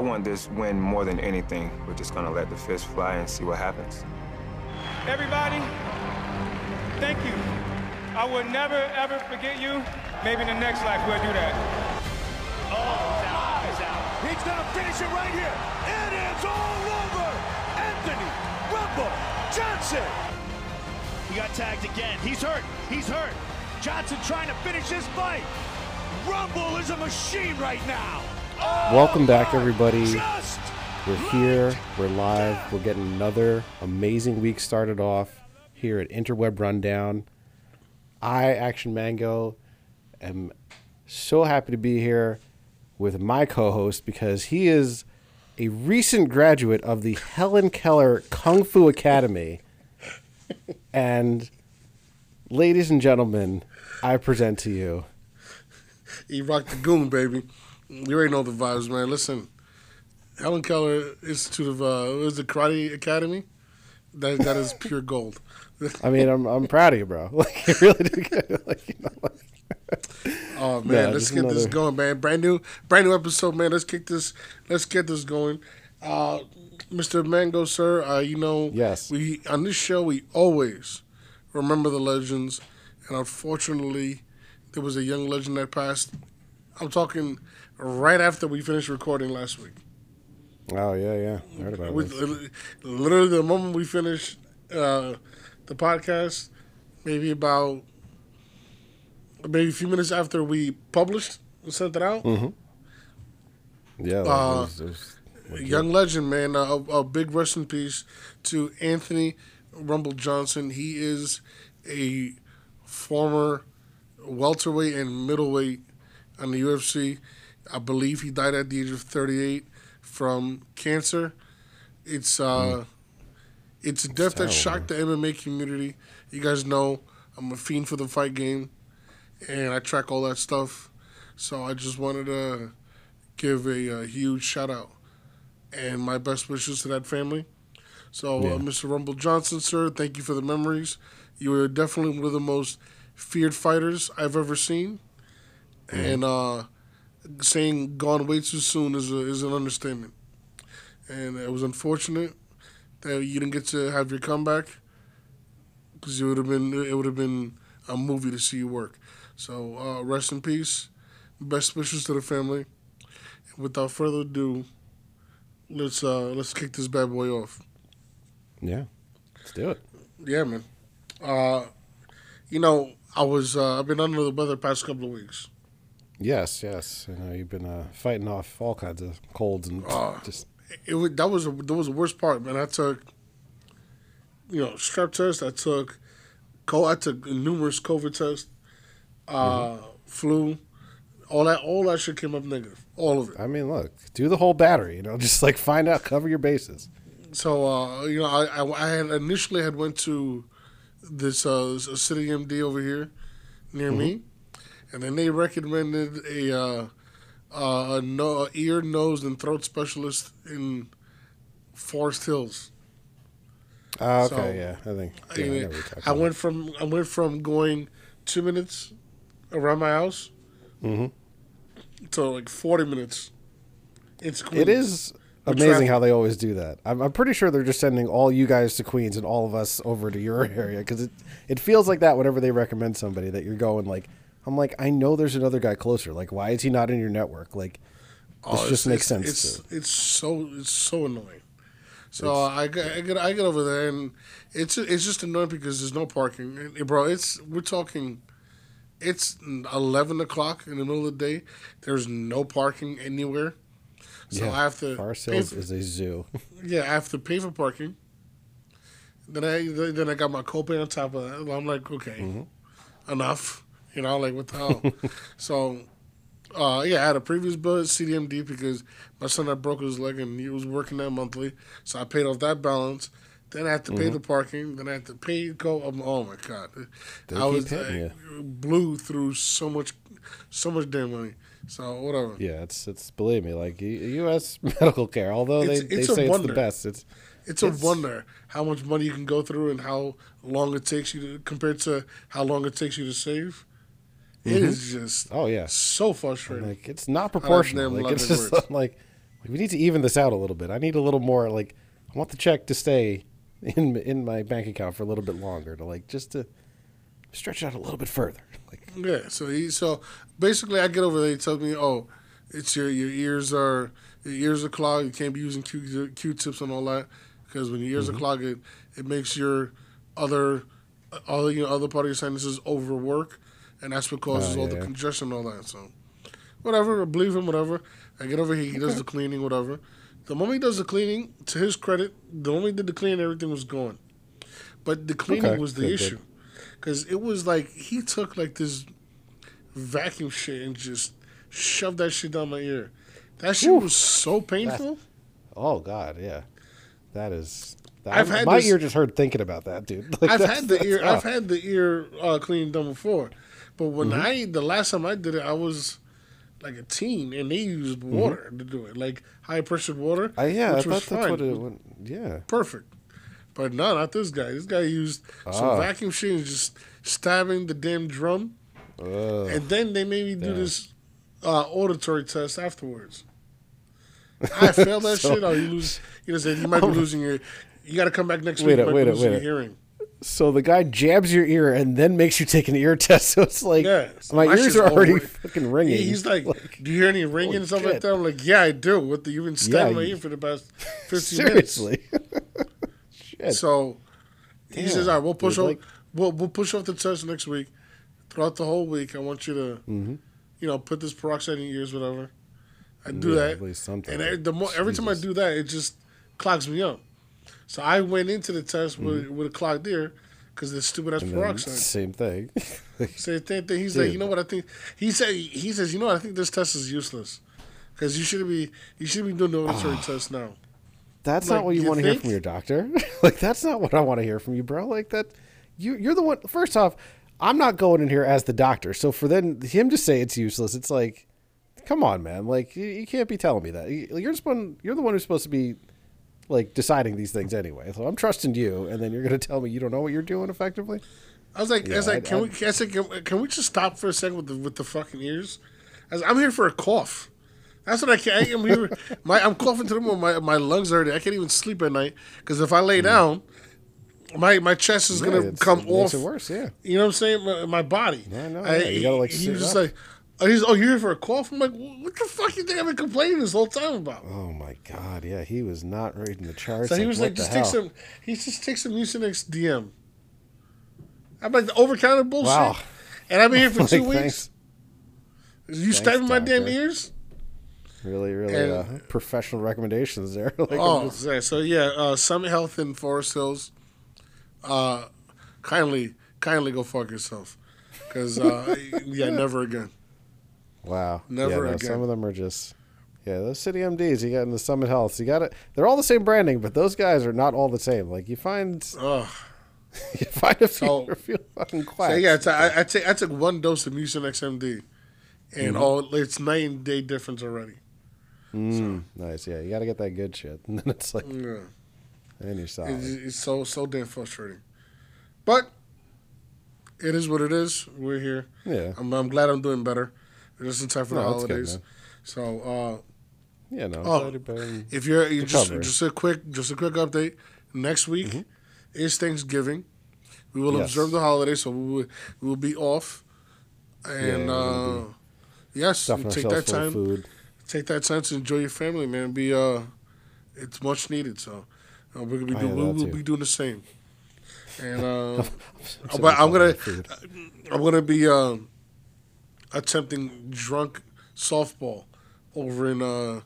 want this win more than anything. We're just gonna let the fist fly and see what happens. Everybody, thank you. I will never ever forget you. Maybe in the next life we'll do that. Oh, he's out. He's out. He's gonna finish it right here. It is all over. Anthony Rumble Johnson. He got tagged again. He's hurt. He's hurt. Johnson trying to finish this fight. Rumble is a machine right now. Welcome back, everybody. We're here. We're live. We're getting another amazing week started off here at Interweb Rundown. I, Action Mango, am so happy to be here with my co host because he is a recent graduate of the Helen Keller Kung Fu Academy. and, ladies and gentlemen, I present to you. He rocked the goon, baby. You already know the vibes, man. Listen, Helen Keller Institute of uh, it Karate Academy? That that is pure gold. I mean, I'm I'm proud of you, bro. Like, you really did good. Like, you know, like, Oh man, Yeah, let's get this going, man. Brand new, brand new episode, man. Let's kick this. Let's get this going. Uh, Mr. Mango, sir. Uh, you know, Yes. We on this show we always remember the legends, and unfortunately, there was a young legend that passed. I'm talking right after we finished recording last week. oh yeah, yeah. I heard about We, this. literally, the moment we finished uh, the podcast, maybe about maybe a few minutes after we published and sent it out. Yeah, uh, it was- it was- Young legend, man. A, a big rest in peace to Anthony Rumble Johnson. He is a former welterweight and middleweight on the UFC. I believe he died at the age of 38 from cancer. It's uh, it's a death that shocked the MMA community. You guys know I'm a fiend for the fight game, and I track all that stuff. So I just wanted to give a, uh huge shout out and my best wishes to that family. So, Yeah. uh, Mr. Rumble Johnson, sir, thank you for the memories. You were definitely one of the most feared fighters I've ever seen, and uh, saying "gone way too soon" is a, is an understatement. And it was unfortunate that you didn't get to have your comeback because it would have been it would have been a movie to see you work. So, uh, rest in peace. Best wishes to the family. Without further ado, let's uh let's kick this bad boy off. yeah. Let's do it. Yeah, man. Uh, you know, I was uh, I've been under the weather the past couple of weeks. Yes, yes. I know you've been uh, fighting off all kinds of colds and Oh. just It was that was that was the worst part, man. I took, you know, strep test. I took, co- I took numerous COVID tests, uh, flu, all that all that shit came up negative, all of it. I mean, look, do the whole battery. You know, just like find out, cover your bases. So uh, you know, I, I I had initially had went to this uh, CityMD over here near me, and then they recommended a uh, uh, a, no, ear, nose, and throat specialist in Forest Hills. Oh, okay, So, yeah. I think I, yeah, I, mean, what I went from I went from going two minutes around my house to like forty minutes. It's It is amazing traffic. how they always do that. I'm, I'm pretty sure they're just sending all you guys to Queens and all of us over to your area because it it feels like that whenever they recommend somebody that you're going like. I'm like, I know there's another guy closer. Like, why is he not in your network? Like, this Oh, just makes sense. It's to- it's so it's so annoying. So I get, I get I get over there and it's it's just annoying because there's no parking, and, bro. It's we're talking, it's eleven o'clock in the middle of the day. There's no parking anywhere. So I have to pay Hills for- is a zoo. yeah, I have to pay for parking. Then I then I got my copay on top of that. I'm like, okay, Mm-hmm. enough. You know, like what the hell? so, uh, yeah, I had a previous bill at CityMD because my son had broke his leg and he was working that monthly. So I paid off that balance. Then I had to pay Mm-hmm. the parking. Then I had to pay go. um, Oh my god, They I was uh, blew through so much, so much damn money. So whatever. Yeah, it's it's believe me, like U.S. medical care. Although It's- they, they it's a say it's the best, it's It's a It's- wonder how much money you can go through and how long it takes you to compared to how long it takes you to save. It is just oh yeah, so frustrating. like it's not proportional. Like it's just words. like we need to even this out a little bit. I need a little more. Like, I want the check to stay in in my bank account for a little bit longer to like just to stretch it out a little bit further. Like, Yeah, so he so basically I get over there. He tells me, "Oh, it's your your ears are your ears are clogged. You can't be using Q Q-tips and all that because when your ears Mm-hmm. are clogged, it, it makes your other other you know other part of your sinuses overwork, and that's what causes Oh, all the yeah. congestion and all that. So, whatever, I believe him. Whatever. I get over here. He does the cleaning. Whatever. The moment he does the cleaning, to his credit, the moment he did the cleaning, everything was gone. But the cleaning Okay, was the good, issue because it was like he took like this vacuum shit and just shoved that shit down my ear. That shit was so painful. oh God, yeah, that is. That, I've had my this- ear just hurt thinking about that, dude. Like, I've that's- had the ear. I've had the ear uh, cleaning done before, but when Mm-hmm. I the last time I did it, I was like a teen, and they used water to do it, like high pressured water. Mm-hmm. Uh, yeah, I thought that's what it. went- Yeah. perfect. But no, not this guy. This guy used some Ah. vacuum shit and just stabbing the damn drum. Ugh. And then they made me do Damn. this uh, auditory test afterwards. I failed that So- shit. Oh, you lose. You know, you might be losing your. You got to come back next Wait week. might wait losing wait your a- hearing. So the guy jabs your ear and then makes you take an ear test. So it's like Yeah, my, my ears are already all- fucking ringing. He's like, "Do you hear any ringing and stuff like that?" I'm like, "Yeah, I do." What the, you've been stabbing my you- ear for the past 15 minutes. seriously. Shit. So he says, Damn, "All right, we'll push off. like- we'll we'll push off the test next week. Throughout the whole week, I want you to, Mm-hmm. you know, put this peroxide in your ears, whatever. I do Yeah, that, at least something. and the more every time I do that, it just clogs me up. So I went into the test with with a clogged ear because the stupid ass Mm-hmm. Peroxide. same thing. Same thing. He's like, you know what? I think he said. He says, you know what? I think this test is useless because you should be you should be doing the auditory test now. That's Like, not what you, you want to hear from your doctor. like that's not what I want to hear from you, bro. Like that you you're the one first off, I'm not going in here as the doctor. So for then him to say it's useless, it's like come on, man. Like you, you can't be telling me that. You- You're just one you're the one who's supposed to be like deciding these things anyway. So I'm trusting you and then you're going to tell me you don't know what you're doing effectively? I was like, I was like, I- can I- we? I said, can, can we just stop for a second with the with the fucking ears? I was, I'm here for a cough. That's what I can. I am here. My I'm coughing to the moon. My my lungs are hurting. I can't even sleep at night because if I lay down, my my chest is Mm. Yeah, gonna come it makes off. it worse, yeah. You know what I'm saying? My, my body. I know, yeah, you gotta, like, was just like, oh, he's oh, you're here for a cough. I'm like, what the fuck you think I've been complaining this whole time about? Oh my god, yeah, he was not reading the charts. So he was like, just take hell? some. He just take some Mucinex DM. I'm like the over counter bullshit. Wow. And I've been here for two Like, weeks. thanks. You stabbing my damn ears? Really, really And- uh, professional recommendations there. like, Oh, just- So yeah, uh, Summit Health in Forest Hills. Uh, kindly, kindly go fuck yourself, because uh, yeah, never again. Wow. Never yeah, no, again. Some of them are just yeah. Those CityMDs you got in the Summit Health, you got it. They're all the same branding, but those guys are not all the same. Like you find Ugh. you find a few, So- a few fucking So yeah, it's, I, I take I took one dose of Mucinex MD, and Mm-hmm. all it's night and day difference already. Mm, nice. Yeah, you got to get that good shit, and then it's like, Yeah. and you're solid. It's, it's so so damn frustrating, but it is what it is. We're here. yeah. I'm, I'm glad I'm doing better. Just in time for the No, good, holidays. man. so uh, Yeah. No. Oh, glad you're if you're just Recovery. just a quick just a quick update. Next week is Thanksgiving. We will Mm-hmm. Yes. observe the holiday, so we will, we will be off. And Yeah, uh, yes, take that time. Take that time to enjoy your family, man. Be uh, it's much needed. So uh, we're gonna be doing we will too. be doing the same. And uh, but I'm gonna. I'm gonna be um, attempting drunk softball over in uh,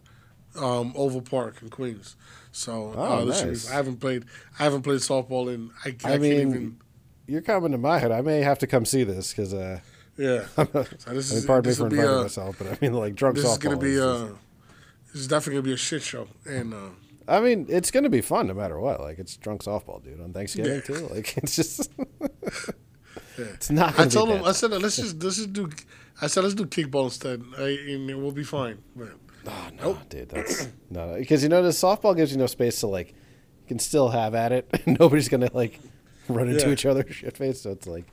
um, Oval Park in Queens. So Oh, uh, this should nice. I haven't played I haven't played softball in I, I, I can't mean, even You're coming to my head. I may have to come see this because uh, yeah. So this I mean, is pardon me for inviting uh, myself, but I mean, like drunk this softball. is gonna be is uh, this is definitely gonna be a shit show and. Uh, I mean, it's gonna be fun no matter what. Like it's drunk softball, dude, on Thanksgiving Yeah. too. Like it's just, Yeah. it's not. I told be him. bad. I said, let's just let's just do. I said, let's do kickball instead, I, and we'll be fine. But Oh no, dude, that's no, because you know the softball gives you no space to like, you can still have at it. Nobody's gonna like run into Yeah. each other shit face. So it's like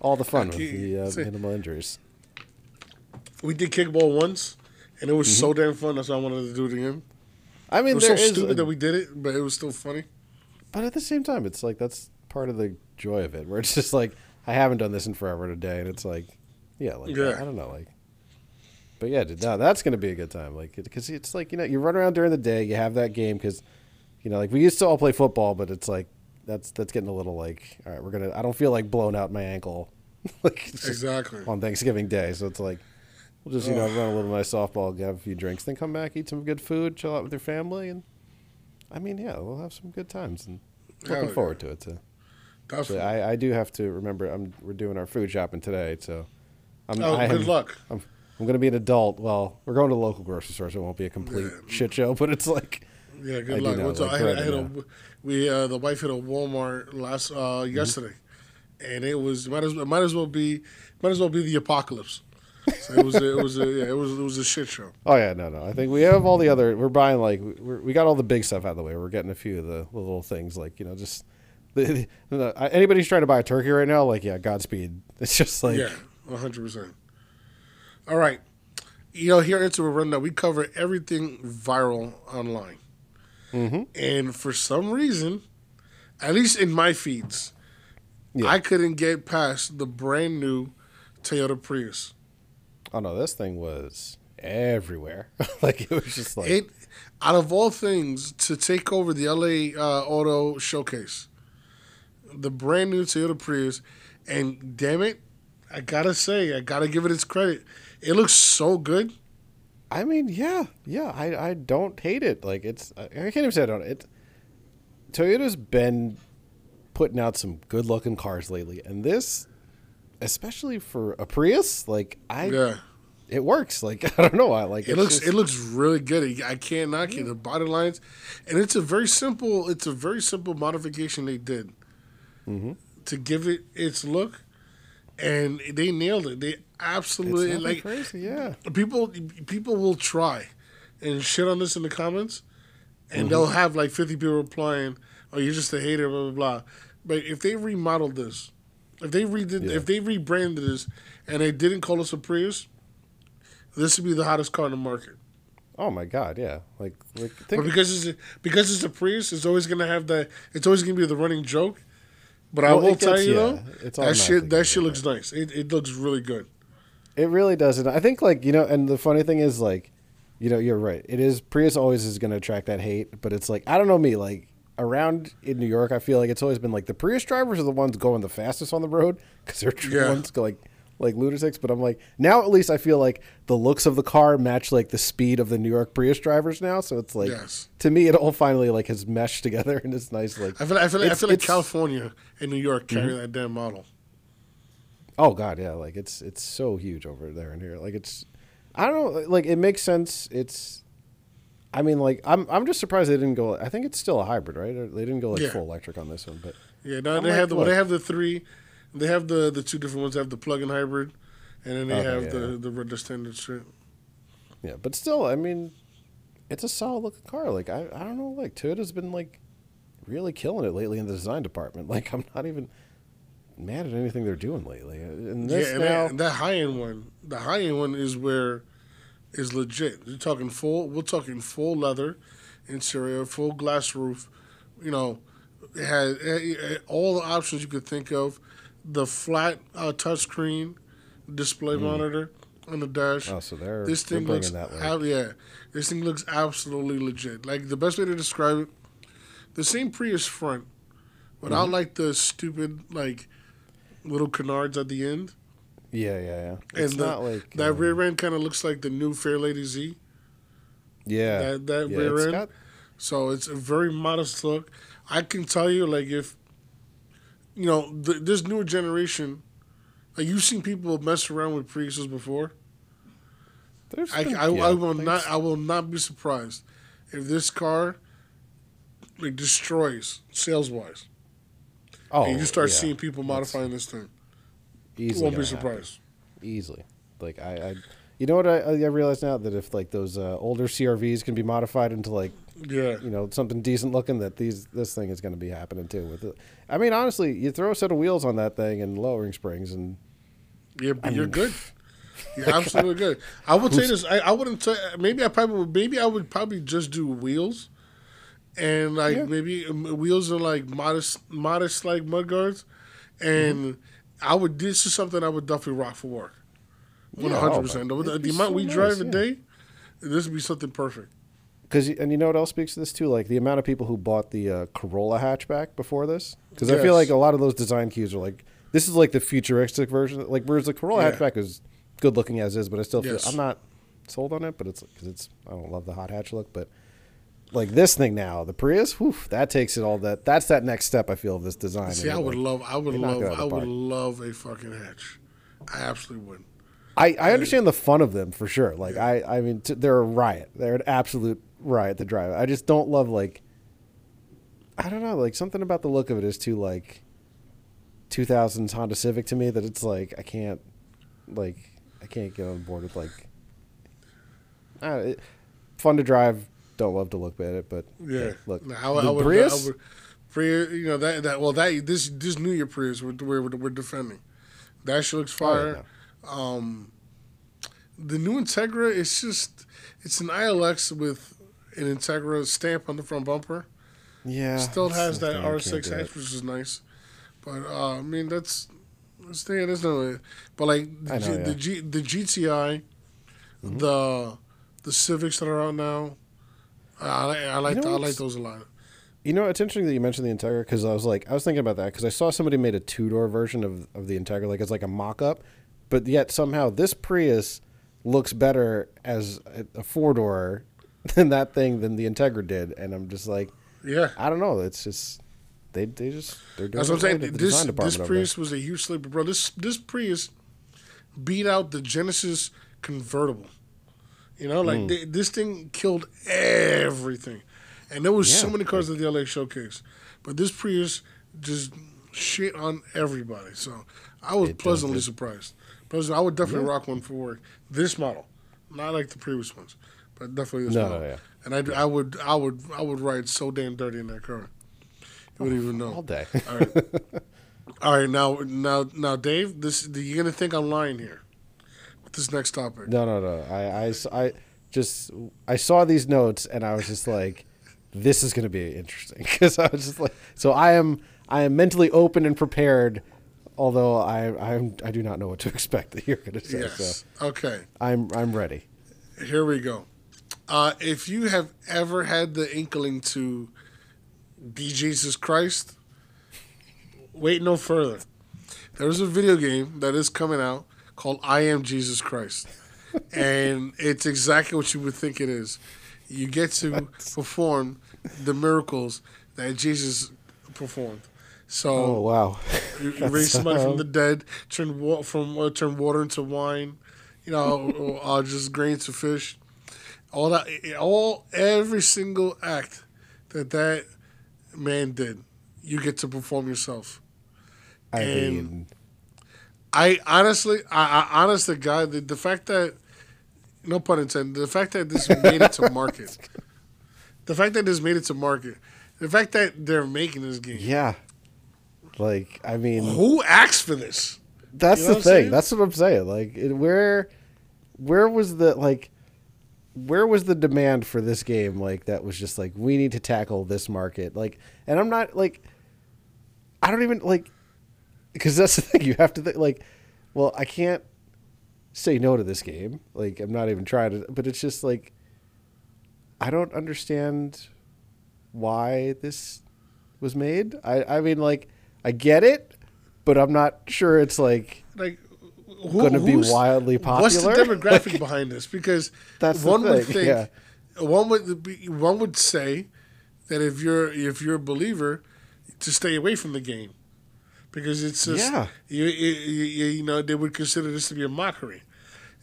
all the fun with the uh, see- minimal injuries. we did kickball once, and it was Mm-hmm. so damn fun. That's why I wanted to do it again. I mean, It mean, was so there is, stupid a- that we did it, but it was still funny. but at the same time, it's like that's part of the joy of it, where it's just like I haven't done this in forever today, and it's like, yeah, like Yeah. I, don't know, like. But yeah, dude, no, that's gonna be a good time, like because it's like you know you run around during the day, you have that game because, you know, like we used to all play football, but it's like that's that's getting a little like all right, we're gonna. I don't feel like blowing out my ankle, like Exactly. on Thanksgiving Day, so it's like. We'll just you know run a little nice softball, have a few drinks, then come back, eat some good food, chill out with your family, and I mean, yeah, we'll have some good times and looking yeah. forward to it too. So Definitely. I, I do have to remember I'm we're doing our food shopping today, so I'm oh, I good luck. I'm I'm gonna be an adult. Well, we're going to the local grocery store, so it won't be a complete shit show. But it's like, Yeah, good do luck. know, like, I, hit, I hit a, we uh, the wife hit a Walmart last uh, Mm-hmm. yesterday, and it was might as it might as well be might as well be the apocalypse. So it was a, it was a yeah, it was it was a shit show. oh yeah, no, no. I think we have all the other. We're buying like we're, we got all the big stuff out of the way. We're getting a few of the little things like you know just. The, the, anybody who's trying to buy a turkey right now, like yeah, Godspeed. It's just like Yeah, one hundred percent. All right, you know here Interweb Rundown, we cover everything viral online, Mm-hmm. and for some reason, at least in my feeds, Yeah. I couldn't get past the brand new Toyota Prius. oh no, this thing was everywhere. like it was just like It, out of all things, to take over the LA uh, Auto Showcase, the brand new Toyota Prius, and damn it, I gotta say, I gotta give it its credit. It looks so good. I mean, yeah, yeah. I, I don't hate it. Like it's I can't even say I don't. It Toyota's been putting out some good looking cars lately, and this, especially for a Prius, like I, Yeah, it works. Like I don't know why. Like it looks just- it looks really good. I can't knock it. The body lines, and it's a very simple. It's a very simple modification they did Mm-hmm. to give it its look, and they nailed it. They absolutely like crazy. Yeah, people people will try and shit on this in the comments, and Mm-hmm. they'll have like fifty people replying, "Oh, you're just a hater," blah blah blah. But if they remodeled this, if they redid, Yeah. if they rebranded this, and they didn't call us a Prius, this would be the hottest car in the market. Oh my god, yeah. Like, like But because it's a, because it's a Prius, it's always gonna have that. It's always gonna be the running joke. But I will tell gets- you though, it's that shit that shit looks nice. It, it looks really good. It really does. And I think like, you know, and the funny thing is like, you know, you're right. It is Prius always is going to attract that hate, but it's like, I don't know me, like around in New York, I feel like it's always been like the Prius drivers are the ones going the fastest on the road because they're the Yeah. ones go like, like lunatics. But I'm like, now at least I feel like the looks of the car match like the speed of the New York Prius drivers now. So it's like, Yes. to me, it all finally like has meshed together and it's nice. Like, I feel I feel, I It's- feel like California and New York carry Mm-hmm. that damn model. Oh God, yeah, like it's it's so huge over there and here. Like it's, I don't know, like it makes sense. It's, I mean, like I'm I'm just surprised they didn't go. I think it's still a hybrid, right? They didn't go like Yeah. full electric on this one, but Yeah, no, I'm they like, have the well, they have the three, they have the the two different ones. They have the plug-in hybrid, and then they Okay, have yeah. the the the standard shit. yeah, but still, I mean, it's a solid looking car. Like I I don't know, like Toyota's been like really killing it lately in the design department. Like I'm not even mad at anything they're doing lately. And this yeah, and now, that, that high end one, the high end one is where is legit. You're talking full. We're talking full leather interior, full glass roof. You know, it had it had all the options you could think of. The flat uh, touchscreen display monitor on the dash. Mm. oh, so they're this they're thing bringing looks that. Like, ab- yeah this thing looks absolutely legit like the best way to describe it the same prius front without Mm-hmm. like the stupid like little canards at the end yeah, yeah, yeah. and It's the, not like that um, rear end kind of looks like the new Fairlady Z Yeah, that, that yeah, rear end got- so it's a very modest look i can tell you like if you know th- this newer generation like you've seen people mess around with priuses before there's I, been- I, yeah, I will not I will not be surprised if this car like destroys sales wise. Oh, and you start yeah. seeing people modifying this thing. easily won't be gonna happen. surprised. easily. Like I, I you know what I, I realize now that if like those uh, older CRVs can be modified into like Yeah. you know something decent looking, that these this thing is going to be happening too. With it, I mean, honestly, you throw a set of wheels on that thing and lowering springs, and Yeah, I you're mean, good. You're absolutely good. I would say this. I, I wouldn't say. Maybe I probably would. Maybe I would probably just do wheels, and like Yeah. maybe um, wheels are like modest, modest like mud guards, and Mm-hmm. I would. This is something I would definitely rock for work. One Yeah, hundred oh, percent. The, amount so we nice, drive a yeah. day, this would be something perfect. Because and you know what else speaks to this too? Like the amount of people who bought the uh, Corolla hatchback before this. Because I feel like a lot of those design cues are like this is like the futuristic version. Like whereas the Corolla Yeah. hatchback is good looking as is, but I still feel Yes. I'm not sold on it. But it's because it's I don't love the hot hatch look, but like this thing now, the Prius, whew, that takes it all. That that's that next step I feel of this design. See, I would like, love. I would love. it out of I would park. love a fucking hatch. I absolutely would. I, I understand the fun of them for sure. Like I I mean t- they're a riot. They're an absolute riot the drive. I just don't love like I don't know like something about the look of it is too like 2000s Honda Civic to me that it's like I can't like I can't get on board with like uh, it, fun to drive. Don't love to look at it, but Yeah. hey, look No, I, I would, Prius. I would, Prius, you know that that well that this this New Year Prius we're we're, we're defending. That shit looks Oh, yeah, fire. Um, the new Integra is just it's an ILX with an Integra stamp on the front bumper. yeah, Still has that thing, I can't R6 do hatch, which is nice. But uh, I mean that's that's there. There's no. But like the, know, G, yeah. the G the GTI, Mm-hmm. the the Civics that are out now. I like I like know I like those a lot. You know, it's interesting that you mentioned the Integra because I was like, I was thinking about that because I saw somebody made a two door version of, of the Integra, like it's like a mock up, but yet somehow this Prius looks better as a, a four door than that thing than the Integra did, and I'm just like, Yeah. I don't know, it's just they they just they're doing That's what I'm saying. This this department over there. Prius was a huge sleeper, bro. This this Prius beat out the Genesis convertible. You know, like mm. th- this thing killed everything, and there was so many cars at the LA showcase, but this Prius just shit on everybody. So I was It pleasantly surprised. Pleasant- I would definitely rock one for work. This model, not like the previous ones, but definitely this No, no, yeah. And I, I would I would I would ride so damn dirty in that car. You wouldn't even know. all day. All right. All right, now, now, now, Dave, this you're gonna think I'm lying here with this next topic. no, no, no. I, I I just I saw these notes and I was just like, this is going to be interesting because I was just like, so I am I am mentally open and prepared, although I I'm I do not know what to expect that you're going to say. Yes. So Okay. I'm I'm ready. Here we go. Uh, if you have ever had the inkling to be Jesus Christ, wait no further. There's a video game that is coming out called I Am Jesus Christ. and it's exactly what you would think it is. You get to perform the miracles that Jesus performed. So Oh wow. you, raise somebody from the dead, turn wa- from uh, turn water into wine, you know, or, uh, just grains to fish. All that, all every single act that that man did, you get to perform yourself. I And- mean, I honestly, I, I honest to God, the, the fact that, no pun intended, the fact that this made it to market, the fact that this made it to market, the fact that they're making this game. yeah. Like I mean, Who asked for this? That's You the know I'm thing. saying? That's what I'm saying. Like, it, where, where was the like, where was the demand for this game? Like, that was just like we need to tackle this market. Like, and I'm not like, I don't even like, because that's the thing. You have to think like, well, I can't say no to this game. Like, I'm not even trying to. But it's just like, I don't understand why this was made. I I mean, like, I get it, but I'm not sure it's like like who, Gonna be wildly popular. What's the demographic behind this? Because That's one would think, yeah. one would be, one would say that if you're if you're a believer, to stay away from the game, because it's just Yeah. you, you, you, know they would consider this to be a mockery,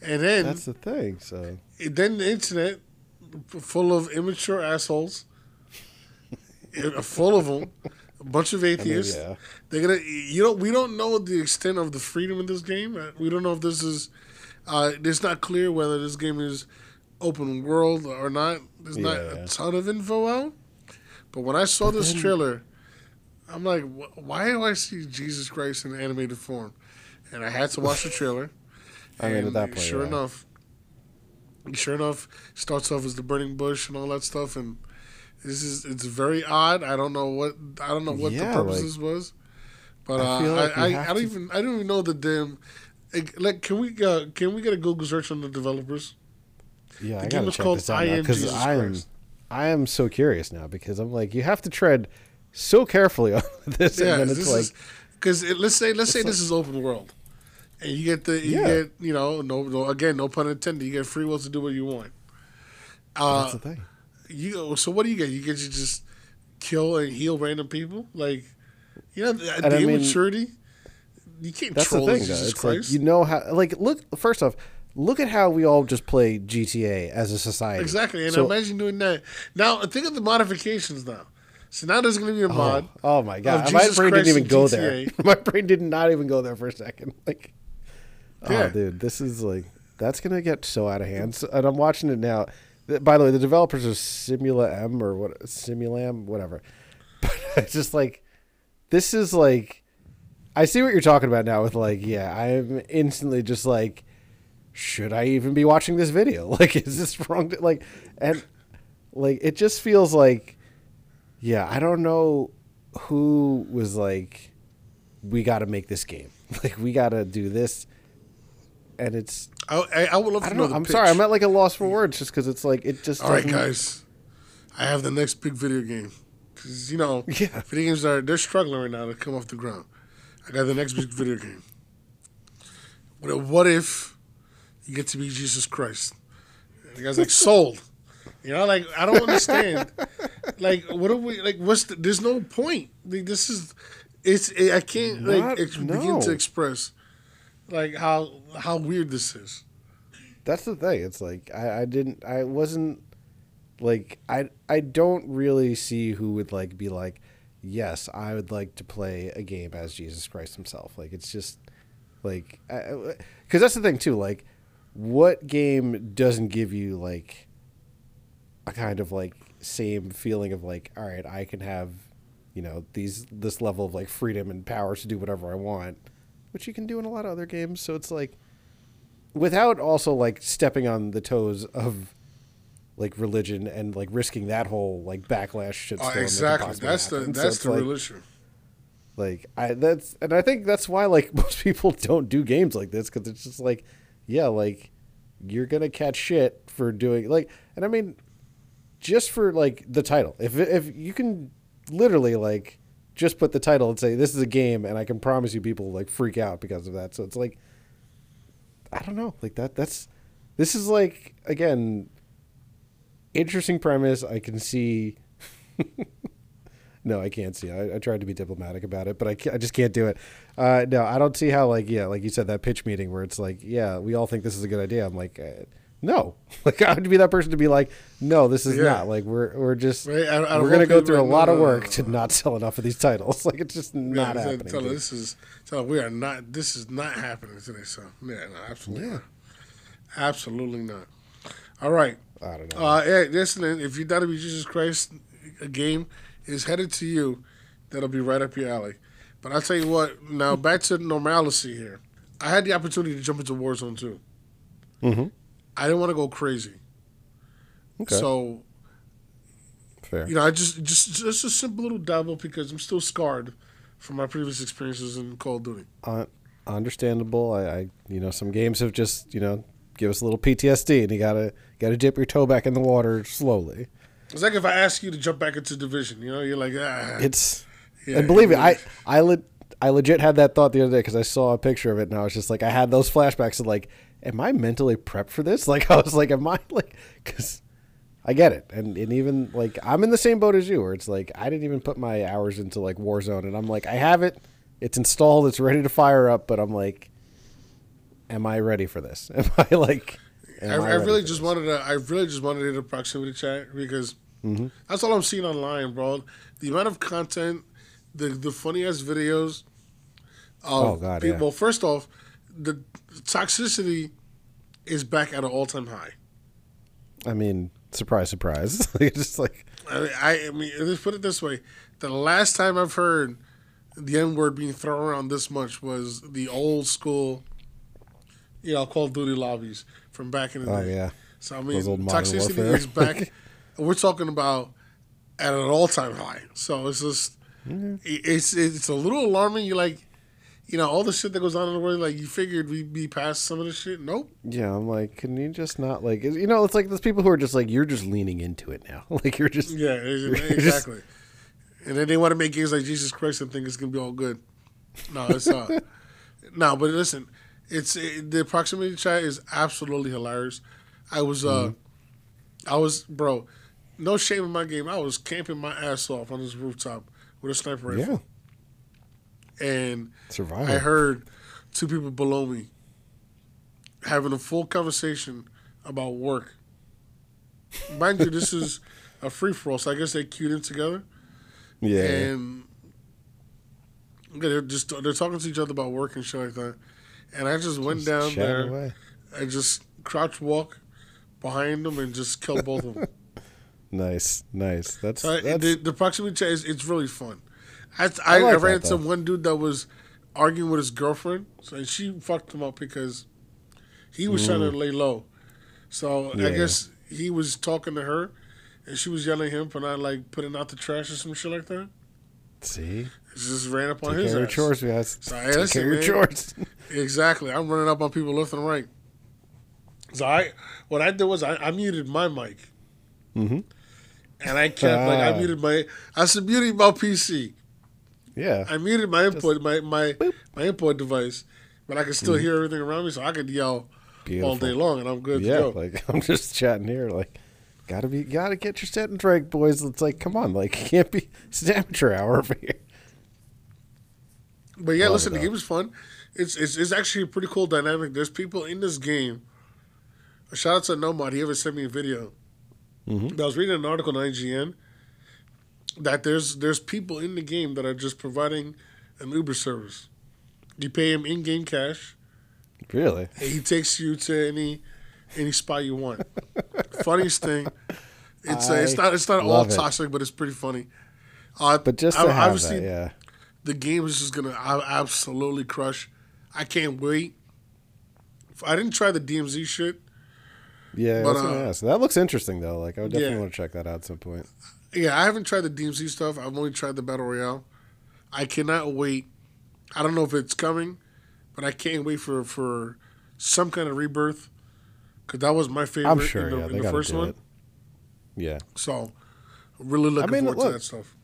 and then that's the thing. So then the internet full of immature assholes, full of them, a bunch of atheists. yeah. They're gonna, you know, we don't know the extent of the freedom in this game. Uh, We don't know if this is. Uh, it's not clear whether this game is open world or not. There's not Yeah. a ton of info out. But when I saw this trailer, I'm like, why do I see Jesus Christ in animated form? And I had to watch the trailer. I mean, at that point, sure yeah. enough, sure enough, starts off as the burning bush and all that stuff, and this is it's very odd. I don't know what I don't know what Yeah, the purpose like- this was, but I uh, like I, I, I, don't to- even I don't even know the damn. Like, can we uh, can we get a Google search on the developers? Yeah, I The game gotta check this out I Am because I am Christ. I am so curious now because I'm like you have to tread so carefully on this, Yeah, and then this it's like is because let's say let's say this is open world, and you get the you Yeah. get you know no, no again no pun intended you get free will to do what you want. Uh, that's the thing. You so what do you get? You get to just kill and heal random people like you know the, And I mean- immaturity. You can't That's the troll thing, though. Jesus It's like Christ. you know how like look first off, look at how we all just play GTA as a society. exactly, and So- imagine doing that. Now think of the modifications now. So now there's going to be a oh, mod. Oh my god! My Jesus brain Christ didn't even go there. My brain did not even go there for a second. Like, oh, Yeah. oh, dude, this is like that's gonna get so out of hand. So- and I'm watching it now. By the way, the developers are Simula M or what? Simulam, whatever. But it's just like this is like I see what you're talking about now. With like, yeah, I'm instantly just like, should I even be watching this video? Like, is this wrong? To, like, and like it just feels like yeah, I don't know who was like, we got to make this game. Like, we got to do this. And it's, I, I, I would love to know. know. the I'm pitch. sorry. I'm at like a loss for words just because it's like, it just. All right, guys. I have the next big video game. Because, you know, Yeah. video games are, they're struggling right now to come off the ground. I got the next big video game. What if, what if you get to be Jesus Christ? And the guy's like, sold. You know, like, I don't understand. like, what are we, like, what's the, there's no point. Like, this is, it's, I can't, Not- like, ex- begin to express, like, how, how weird this is. That's the thing. It's like, I, I didn't, I wasn't like, I, I don't really see who would like be like, yes, I would like to play a game as Jesus Christ himself. Like, it's just like, because that's the thing too. Like, what game doesn't give you like a kind of like same feeling of like, all right, I can have, you know, these this level of like freedom and power to do whatever I want, which you can do in a lot of other games. So it's like, without also like stepping on the toes of like religion and like risking that whole like backlash shitstorm. Uh, oh, that exactly. possibly That's the, happen. So that's it's the like, real issue. like I that's and I think that's why like most people don't do games like this because it's just like yeah like you're gonna catch shit for doing like and I mean just for like the title if if you can literally like just put the title and say this is a game and I can promise you people like freak out because of that so it's like I don't know like that that's this is like again interesting premise I can see no, I can't see. I, I tried to be diplomatic about it, but I, I just can't do it. Uh, no, I don't see how like yeah, like you said that pitch meeting where it's like yeah, we all think this is a good idea. I'm like uh, no, like I would be that person to be like no, this is Yeah. not. Like we're we're just Right, out of we're gonna go through a lot of work to not sell enough of these titles. Like it's just not Yeah, happening. Tell her this is tell her we are not. This is not happening today. So yeah, no, absolutely, Yeah. not. absolutely not. All right. I don't know. Uh, hey, listen, if you thought to be Jesus Christ, a game is headed to you. That'll be right up your alley. But I'll tell you what. Now back to normalcy here. I had the opportunity to jump into Warzone 2. Mhm. I didn't want to go crazy. Okay. So Fair. you know, I just just just a simple little dabble because I'm still scarred from my previous experiences in Call of Duty. uh, understandable. I, I, you know, some games have just, you know, give us a little PTSD, and you gotta gotta dip your toe back in the water slowly. It's like if I ask you to jump back into Division, you know, you're like, ah. It's Yeah, and believe me, it I. I le- I legit had that thought the other day because I saw a picture of it, and I was just like, I had those flashbacks of like, am I mentally prepped for this? Like, I was like, am I like, because I get it, and and even like I'm in the same boat as you, where it's like I didn't even put my hours into like Warzone, and I'm like, I have it, it's installed, it's ready to fire up, but I'm like, am I ready for this? Am I like? am I, I ready really just this? wanted to. I really just wanted it a proximity chat because Mm-hmm. that's all I'm seeing online, bro. The amount of content, the the funny ass videos. Of Oh, God, people, yeah. Well, first off, the toxicity is back at an all time high. I mean, surprise, surprise. Just like, I mean, I, mean, let's put it this way: the last time I've heard the N word being thrown around this much was the old school, you know, Call of Duty lobbies from back in the Oh day. yeah. So I mean, Those old Modern toxicity is back. we're talking about at an all-time high. So it's just, mm-hmm. it's it's a little alarming. You're like, you know, all the shit that goes on in the world. Like you figured we'd be past some of the shit. Nope. Yeah, I'm like, can you just not like, you know, it's like those people who are just like, you're just leaning into it now. Like you're just, Yeah, ex- exactly. and then they want to make games like Jesus Christ and think it's gonna be all good. No, it's uh, no. But listen, it's it, the proximity chat is absolutely hilarious. I was uh, I was bro, no shame in my game. I was camping my ass off on this rooftop with a sniper rifle, yeah, and survival. I heard two people below me having a full conversation about work. Mind you, this is a free for all, so I guess they queued in together yeah, and they're just they're talking to each other about work and shit like that. And I just went down there. away. I just crouch walk behind them and just kill both of them. Nice, nice. That's, So that's the, the proximity chat is it's really fun. I I, I like I ran into one dude that was arguing with his girlfriend, so and she fucked him up because he was trying to lay low. So I guess he was talking to her, and she was yelling at him for not like putting out the trash or some shit like that. see, just ran up on take his care of ass. chores, guys. So, hey, take listen, care of chores. Exactly. I'm running up on people left and right. So I, what I did was I, I muted my mic, Mhm. and I kept like I Ah. muted my. I said muting my PC. Yeah, I muted my input, my my my input device, but I can still hear everything around me, so I could yell all Mm-hmm. Day long, and I'm good yeah. to go. Like I'm just chatting here, like. Gotta be, gotta get your set and drink, boys. It's like, come on, like, it can't be. It's amateur hour over here. But yeah, Love listen, the game is fun. It's, it's it's actually a pretty cool dynamic. There's people in this game. Shout out to Nomad. He ever sent me a video. Mhm. I was reading an article on IGN that there's there's people in the game that are just providing an Uber service. You pay him in game cash, Really? and he takes you to any any spot you want. Funniest thing, it's uh, it's not it's not all it. toxic, but it's pretty funny. Uh, But just I- have obviously, that, yeah. the game is just gonna a- absolutely crush. I can't wait. I didn't try the DMZ shit. Yeah, But, I was gonna uh, ask. That looks interesting though. Like I would definitely Yeah. want to check that out at some point. Yeah, I haven't tried the DMZ stuff. I've only tried the battle royale. I cannot wait. I don't know if it's coming, but I can't wait for for some kind of rebirth because that was my favorite I'm sure. in the, yeah, in the first one. it. Yeah, So, really looking mean, forward to that stuff.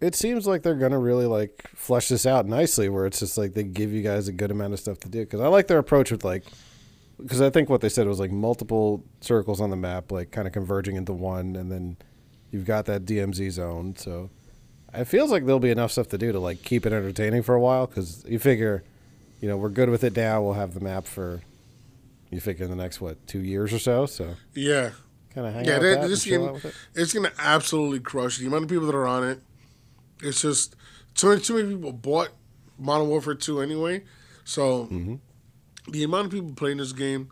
it seems like they're gonna really like flesh this out nicely, where it's just like they give you guys a good amount of stuff to do. Because I like their approach with like, because I think what they said was like multiple circles on the map, like kind of converging into one, and then you've got that DMZ zone. So it feels like there'll be enough stuff to do to like keep it entertaining for a while. Because you figure, you know, we're good with it now. We'll have the map for. You figure in the next what two years or so, so Yeah, kind of hang yeah. out that this game, it. it's gonna absolutely crush the amount of people that are on it. It's just too many, too many people bought Modern Warfare 2 anyway. So Mm-hmm. the amount of people playing this game,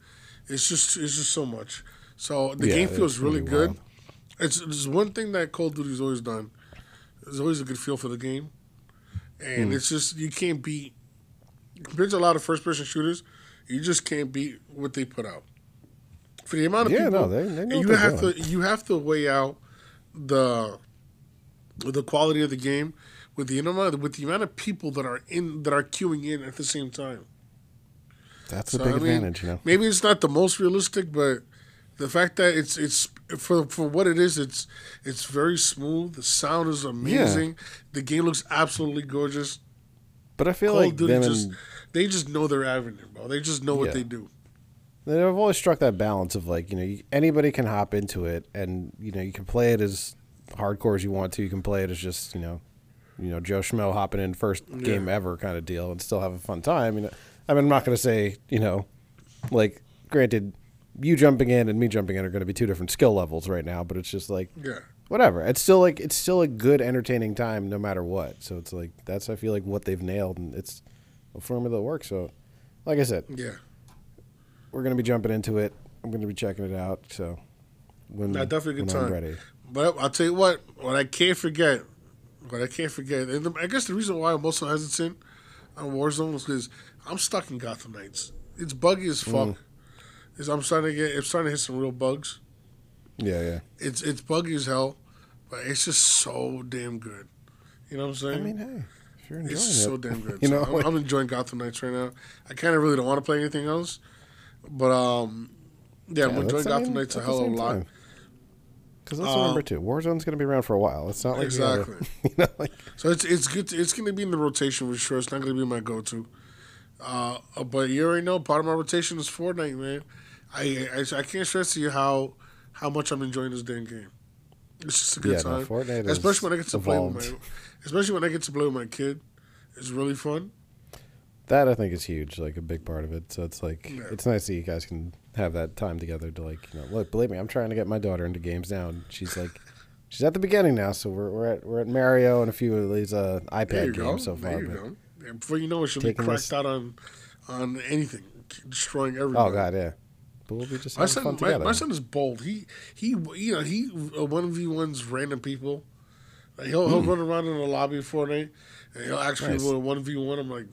it's just it's just so much. So the Yeah, game feels really really good. wild. It's, it's one thing that Call of Duty's always done. There's always a good feel for the game, and Hmm. it's just you can't beat compared to a lot of first person shooters. You just can't beat what they put out. For the amount of Yeah, people, no, they- they know you what have doing. to you have to weigh out the the quality of the game with the amount with the amount of people that are in that are queuing in at the same time. That's a big I mean, advantage, you know. Maybe it's not the most realistic, but the fact that it's it's for for what it is, it's it's very smooth. The sound is amazing. The game looks absolutely gorgeous. But I feel Call like them just and they just know their avenue, bro. They just know what Yeah. they do. they've always struck that balance of like you know anybody can hop into it and you know you can play it as hardcore as you want to. You can play it as just you know you know Joe Schmo hopping in first game ever kind of deal and still have a fun time. You know, I mean I'm not going to say you know like granted you jumping in and me jumping in are going to be two different skill levels right now, but it's just like Yeah. whatever. It's still like it's still a good entertaining time no matter what. So it's like that's I feel like what they've nailed and it's a formula that works. So like I said, Yeah. we're gonna be jumping into it. I'm gonna be checking it out. So when Nah, definitely a good when I'm time. ready. But I'll tell you what, what I can't forget, what I can't forget, and the, I guess the reason why I'm also hesitant on Warzone is because I'm stuck in Gotham Knights. it's buggy as fuck. Mm. Is I'm starting to get it's starting to hit some real bugs. Yeah, yeah. It's it's buggy as hell, but it's just so damn good. You know what I'm saying? I mean, hey, if you're enjoying it's it, so damn good. You So know, I'm, I'm enjoying Gotham Knights right now. I kind of really don't want to play anything else, but um, yeah, I'm enjoying Gotham Knights a hell of a lot. time. Because let's Um, remember too, Warzone's going to be around for a while. It's not like Exactly. you know, like So it's it's good. To, it's going to be in the rotation for sure. It's not going to be my go-to. Uh, but you already know part of my rotation is Fortnite, man. I I, I can't stress to you how how much I'm enjoying this damn game. It's just a good Yeah, no, time, Fortnite especially when I get to play with my, especially when I get to play with my kid. It's really fun. that. I think is huge, like a big part of it. So it's like Yeah. it's nice that you guys can have that time together to like, you know, look. Believe me, I'm trying to get my daughter into games now, and she's like, she's at the beginning now. So we're we're at we're at Mario and a few of these uh, iPad go. games so far. you go. Before you know it, she'll be cracked this- out on on anything, destroying everything. Oh god, yeah. But we'll be just My having son, fun my, together. my son is bold. He he, you know, he one v ones random people. Like he'll he'll run around in the lobby of Fortnite, and he'll ask Hmm. Nice. people one v one. I'm like,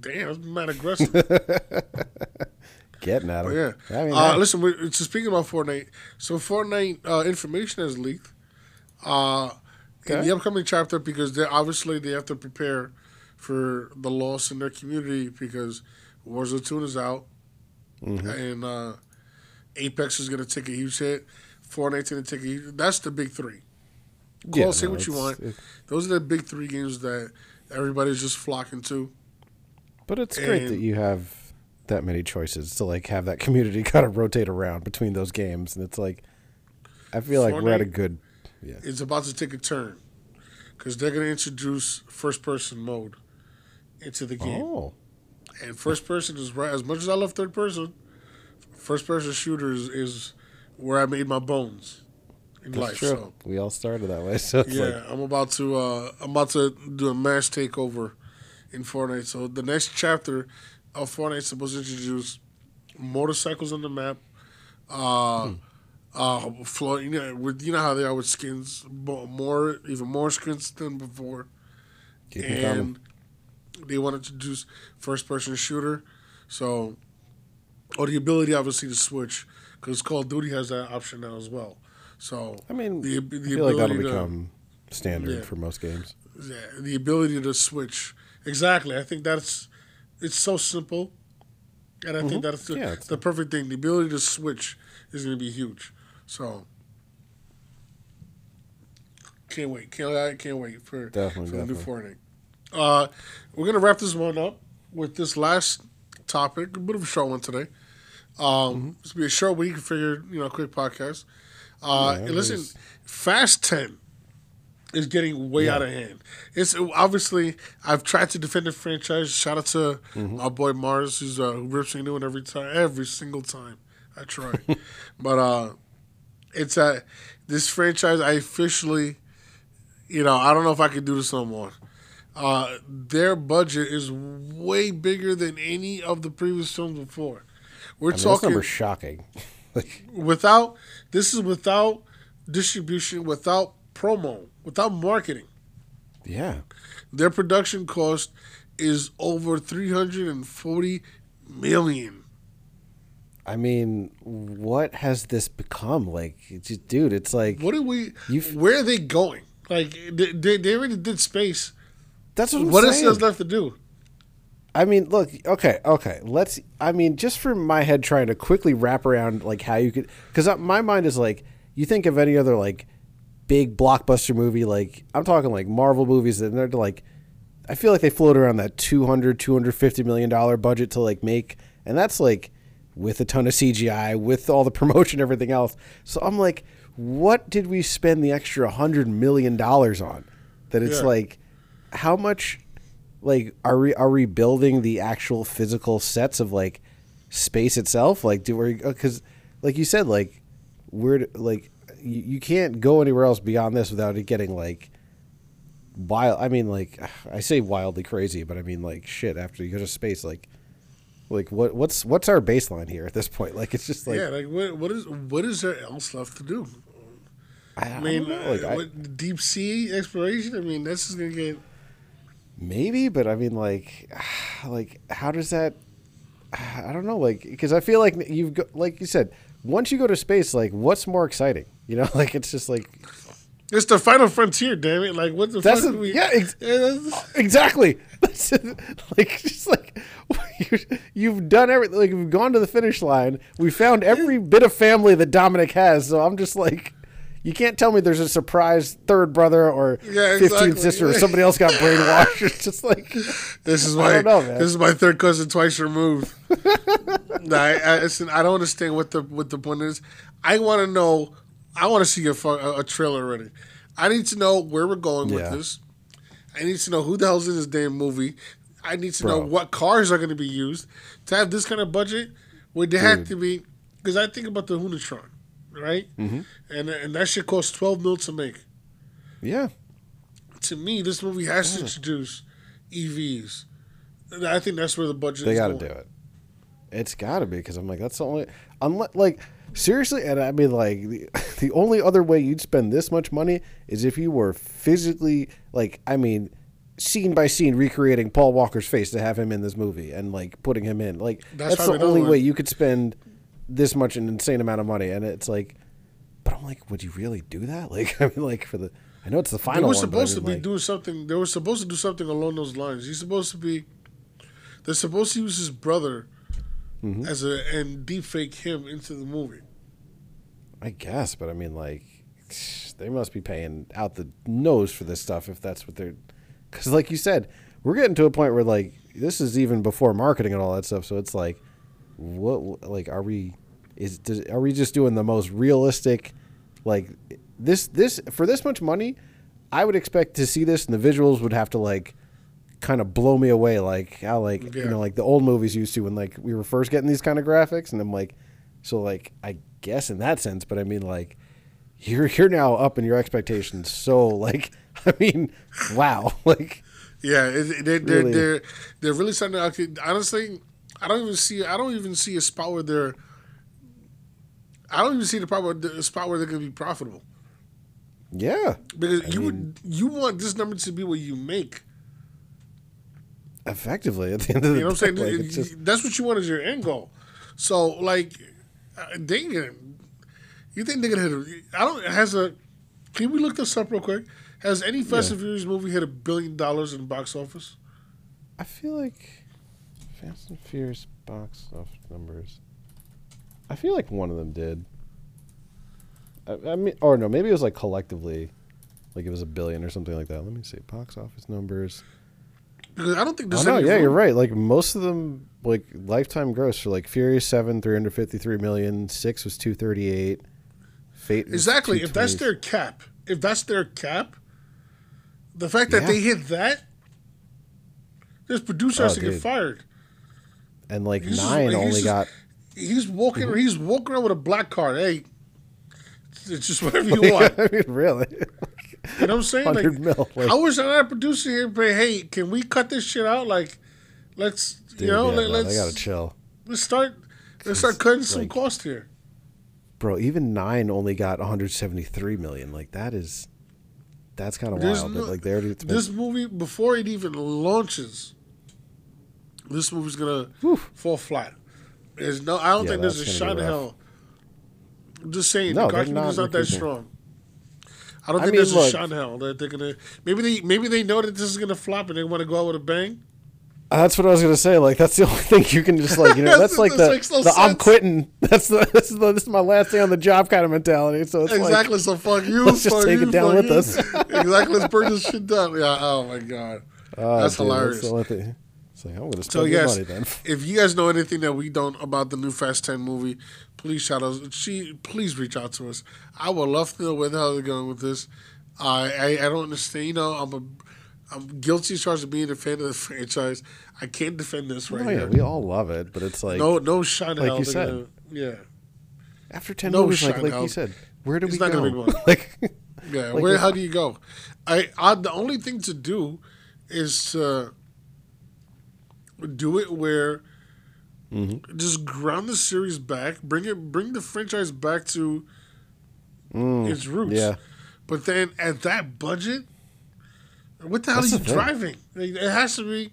damn, that's mad aggressive. Getting at But him. yeah, I mean, uh, listen. We're, so speaking about Fortnite, so Fortnite uh, information has leaked. Uh, in the upcoming chapter, because they obviously they have to prepare for the loss in their community because Warzone Two is out, Mm-hmm. and uh, Apex is going to take a huge hit. Fortnite's going to take a huge. That's the big three. Call, Yeah, say no, what you want. it- Those are the big three games that everybody's just flocking to. But it's great that you have that many choices to like have that community kind of rotate around between those games, and it's like I feel like we're at a good. Yeah. It's about to take a turn because they're going to introduce first person mode into the game. Oh, And first person is right. As much as I love third person, first person shooters is where I made my bones in that's life. true. So We all started that way, so yeah, like I'm about to uh, I'm about to do a mass takeover in Fortnite. So the next chapter of Fortnite is supposed to introduce motorcycles on the map. Uh, Hmm. uh, floor, you know, with you know how they are with skins, mo- more even more skins than before keep and they want to introduce first person shooter. So, or the ability obviously to switch because Call of Duty has that option now as well. So, I mean, the, I the feel like that'll to become standard Yeah. for most games. yeah, the ability to switch exactly. I think that's it's so simple, and I think that's the, Mm-hmm. Yeah, the perfect thing. The ability to switch is going to be huge. So. Can't wait! Can't I can't wait for Definitely, for the new definitely. Fortnite. Uh, we're gonna wrap this one up with this last topic. A bit of a short one today. Um, Mm-hmm. Will be a short week. Figured you know, quick podcast. Uh, Yeah, and listen, Fast Ten is getting way Yeah. out of hand. It's obviously I've tried to defend the franchise. Shout out to Mm-hmm. my boy Mars, who's uh, who rips me new one every time, every single time I try. but uh, it's a this franchise. I officially, you know, I don't know if I can do this no more. Uh, their budget is way bigger than any of the previous films before. We're I mean, this talking number's shocking. without this is without distribution, without promo, without marketing. yeah, Their production cost is over 340 million. I mean, what has this become? Like, dude, it's like What are we where are they going? Like they, they, they already did space. That's what I'm What is saying. left to do? I mean, look, okay, okay. Let's. I mean, just from my head trying to quickly wrap around like how you could, because my mind is like, you think of any other like big blockbuster movie, like I'm talking like Marvel movies, and they're like, I feel like they float around that 200, 250 million dollar budget to like make, and that's like with a ton of CGI, with all the promotion, everything else. So I'm like, what did we spend the extra hundred million dollars on? That it's Yeah. like, how much? like are we are we building the actual physical sets of like space itself like do we because like you said like we're like you, you can't go anywhere else beyond this without it getting like wild i mean like i say wildly crazy but i mean like shit after you go to space like like what what's what's our baseline here at this point like it's just like yeah, like what what is what is there else left to do? I, I mean, know, like, uh, I- deep sea exploration. I mean, this is gonna get Maybe, but I mean, like, like, how does that? I don't know, like because I feel like you've got, like you said, once you go to space, like what's more exciting? You know, like it's just like It's the final frontier, damn it! Like what the That's fuck? a- we, yeah, ex- exactly. That's like just like you've done everything. Like we've gone to the finish line. We found every bit of family that Dominic has. So I'm just like, you can't tell me there's a surprise third brother or Yeah, fifteenth sister or somebody else got brainwashed. It's just like This is my know, this is my third cousin twice removed. I, I, listen, I don't understand what the what the point is. I want to know. I want to see a, a a trailer already. I need to know where we're going Yeah. with this. I need to know who the hell's in this damn movie. I need to know what cars are going to be used to have this kind of budget. Would they have to be? Because I think about the Hunatron, right? Mm-hmm. And and that shit costs twelve mil to make. yeah, To me, this movie has to introduce EVs. And I think that's where the budget. they got to do it. It's got to be because I'm like that's the only unless like seriously, and I mean like the, the only other way you'd spend this much money is if you were physically like I mean scene by scene recreating Paul Walker's face to have him in this movie and like putting him in like That's that's, the only way you could spend this much an insane amount of money and it's like but I'm like would you really do that like I mean like for the I know it's the final. They were one, I supposed to be like- doing something. They were supposed to do something along those lines. He's supposed to be. They're supposed to use his brother Mm-hmm. as a and deep fake him into the movie. I guess, but I mean, like, they must be paying out the nose for this stuff if that's what they're. Because, like you said, we're getting to a point where, like, this is even before marketing and all that stuff. So it's like, what, like, are we, is, does, are we just doing the most realistic, like, this, this, for this much money, I would expect to see this and the visuals would have to, like, kind of blow me away like how like you know like the old movies used to when like we were first getting these kind of graphics and I'm like so like I guess in that sense but I mean like you're you're now up in your expectations so like I mean wow like Yeah, they're, they're Really? they're they're really starting to. Honestly, I don't even see. I don't even see a spot where they're. I don't even see the part where the spot where they're going to be profitable yeah because you would you want this number to be what you make. effectively at the end of the You know what I'm saying? like, just, That's what you want as your end goal. So like, uh, they gonna, you think they're gonna hit? A, I don't. Has a? Can we look this up real quick? Has any Fast and Furious movie hit a billion dollars in box office? I feel like Fast and Furious box office numbers I feel like one of them did I, I mean or no maybe it was like collectively like it was a billion or something like that let me see box office numbers Because I don't think Oh no, yeah, room- you're right. Like most of them, like lifetime gross for like Furious Seven, three hundred fifty-three million. Six was two thirty-eight. Fate was Exactly. If that's their cap, if that's their cap, the fact that Yeah. they hit that, this producer Oh, has to get fired. And like he's nine he's only just- got. He's walking. Mm-hmm. He's walking around with a black card. Hey, it's just whatever you want. I mean, really? You know what I'm saying? Like, mil, like- I wish I had a producer here, but hey, can we cut this shit out? Like, let's Dude, you know, yeah, let, let's. they gotta chill, let's start let's start cutting some cost here. bro. Even nine only got one hundred seventy-three million. Like that is, that's kind of wild. no- like they already This movie before it even launches, this movie's gonna fall flat. There's no. I don't Yeah, think there's a shot in hell. I'm just saying No, the they're Koch not that strong. I don't I think mean, there's look- a shot in hell that they're gonna. Maybe they maybe they know that this is gonna flop and they want to go out with a bang. That's what I was gonna say. Like that's the only thing you can just like you know. That's like the, no the I'm quitting. That's the this is the this is my last day on the job kind of mentality. So it's exactly. like so fuck you. let's just take you, it down fuck with you. us. exactly. Let's burn this shit down. Yeah. Oh my god. oh, That's dude, hilarious. The. It's like I'm gonna spend So yes, money then. if you guys know anything that we don't about the new Fast Ten movie, please shout us. She please reach out to us. I would love to know where the hell they're going with this. I I, I don't understand. You know, I'm a I'm guilty as charged of being a fan of the franchise. I can't defend this right Oh yeah, here. we all love it, but it's like no no shot like you said. gonna- yeah. after ten no movies, like like out. you said, where do It's we not go? gonna be one. like Yeah, Like, where? How do you go? I, I the only thing to do is to do it where Mm-hmm. just ground the series back, bring it, bring the franchise back to its roots. Mm, yeah. but then at that budget, what the hell That's are you driving? Like, it has to be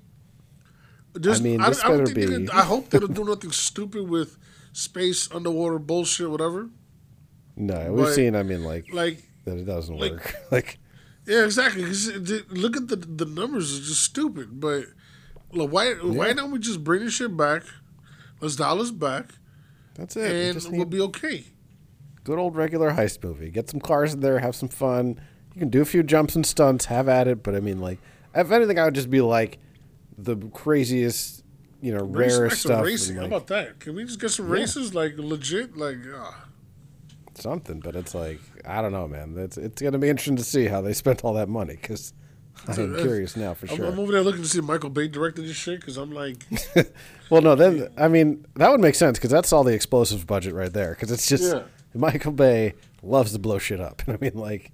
Just, I mean, I, this I better be- did- I hope they don't do nothing stupid with space, underwater bullshit, whatever. No, we've But, seen. I mean, like Like, that it doesn't like- work. Like yeah, exactly. 'cause it- it- look at the the numbers; it's just stupid. But look, why why don't we just bring this shit back? Let's dial us back, that's it. And just we'll be okay. good old regular heist movie. Get some cars in there, have some fun. You can do a few jumps and stunts, have at it. But I mean, like, if anything, I would just be like the craziest, you know, Bring extra stuff. racing. and, How about that? Can we just get some Yeah. races like legit? Like, ah. something, but it's like I don't know, man. It's it's gonna be interesting to see how they spent all that money because I'm curious now for I'm, sure. I'm over there looking to see Michael Bay directed this shit because I'm like, well, no, then I mean that would make sense because that's all the explosive budget right there. Because it's just Yeah. Michael Bay loves to blow shit up, and I mean like.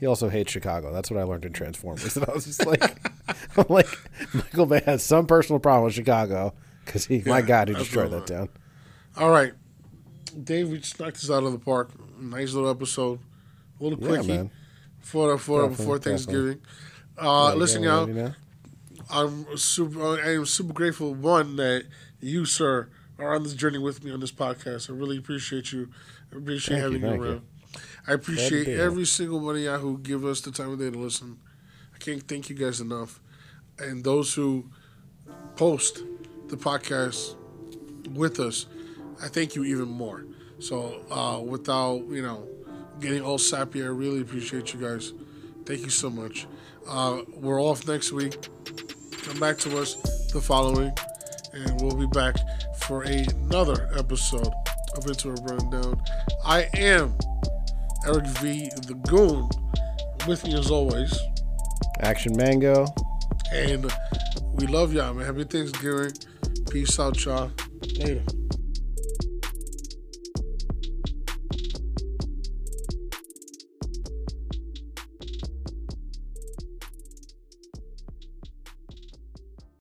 He also hates Chicago. That's what I learned in Transformers. And I was just like, I'm like, Michael Bay has some personal problem with Chicago because he, my God, he destroyed that town. all right, Dave, we just knocked this out of the park. Nice little episode, a little Yeah, quickie man. for for Definitely, before definitely. Thanksgiving. Yeah, Uh, you listen, y'all. I'm super. I am super grateful. One that you, sir, are on this journey with me on this podcast. I really appreciate you. I appreciate Thank having you, thank you. around. I appreciate every single one of y'all who give us the time of day to listen. I can't thank you guys enough, and those who post the podcast with us, I thank you even more. So, uh, without you know getting all sappy, I really appreciate you guys. Thank you so much. Uh, we're off next week. Come back to us the following, and we'll be back for another episode of Interweb Rundown. I am Eric V. the Goon. With me as always, Action Mango. and we love y'all, man. Happy Thanksgiving. Peace out, y'all. Later.